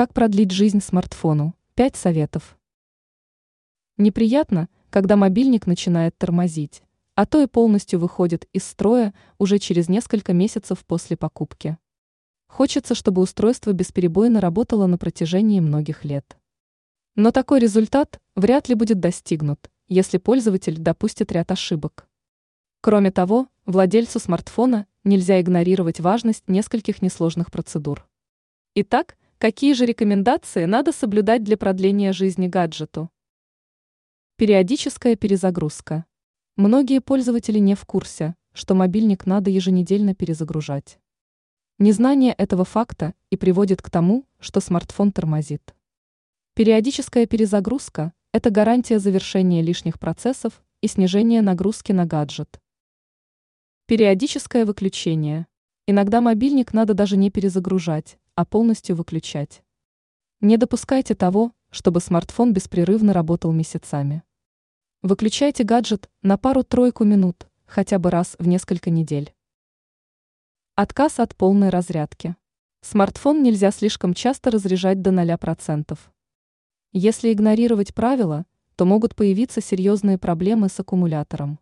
Как продлить жизнь смартфону? 5 советов. Неприятно, когда мобильник начинает тормозить, а то и полностью выходит из строя уже через несколько месяцев после покупки. Хочется, чтобы устройство бесперебойно работало на протяжении многих лет. Но такой результат вряд ли будет достигнут, если пользователь допустит ряд ошибок. Кроме того, владельцу смартфона нельзя игнорировать важность нескольких несложных процедур. Итак, Какие же рекомендации надо соблюдать для продления жизни гаджету? Периодическая перезагрузка. Многие пользователи не в курсе, что мобильник надо еженедельно перезагружать. Незнание этого факта и приводит к тому, что смартфон тормозит. Периодическая перезагрузка – это гарантия завершения лишних процессов и снижения нагрузки на гаджет. Периодическое выключение. Иногда мобильник надо даже не перезагружать, а полностью выключать. Не допускайте того, чтобы смартфон беспрерывно работал месяцами. Выключайте гаджет на пару-тройку минут, хотя бы раз в несколько недель. Отказ от полной разрядки. Смартфон нельзя слишком часто разряжать до 0%. Если игнорировать правила, то могут появиться серьезные проблемы с аккумулятором.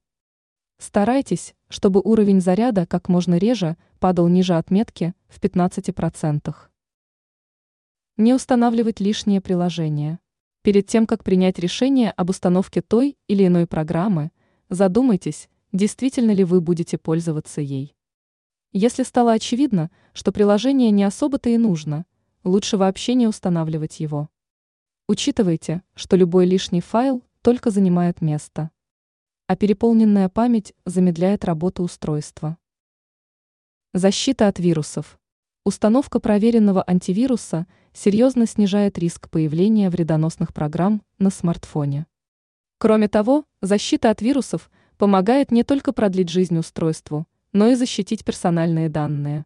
Старайтесь, чтобы уровень заряда как можно реже падал ниже отметки в 15%. Не устанавливать лишние приложения. Перед тем, как принять решение об установке той или иной программы, задумайтесь, действительно ли вы будете пользоваться ей. Если стало очевидно, что приложение не особо-то и нужно, лучше вообще не устанавливать его. Учитывайте, что любой лишний файл только занимает место а переполненная память замедляет работу устройства. Защита от вирусов. Установка проверенного антивируса серьезно снижает риск появления вредоносных программ на смартфоне. Кроме того, защита от вирусов помогает не только продлить жизнь устройству, но и защитить персональные данные.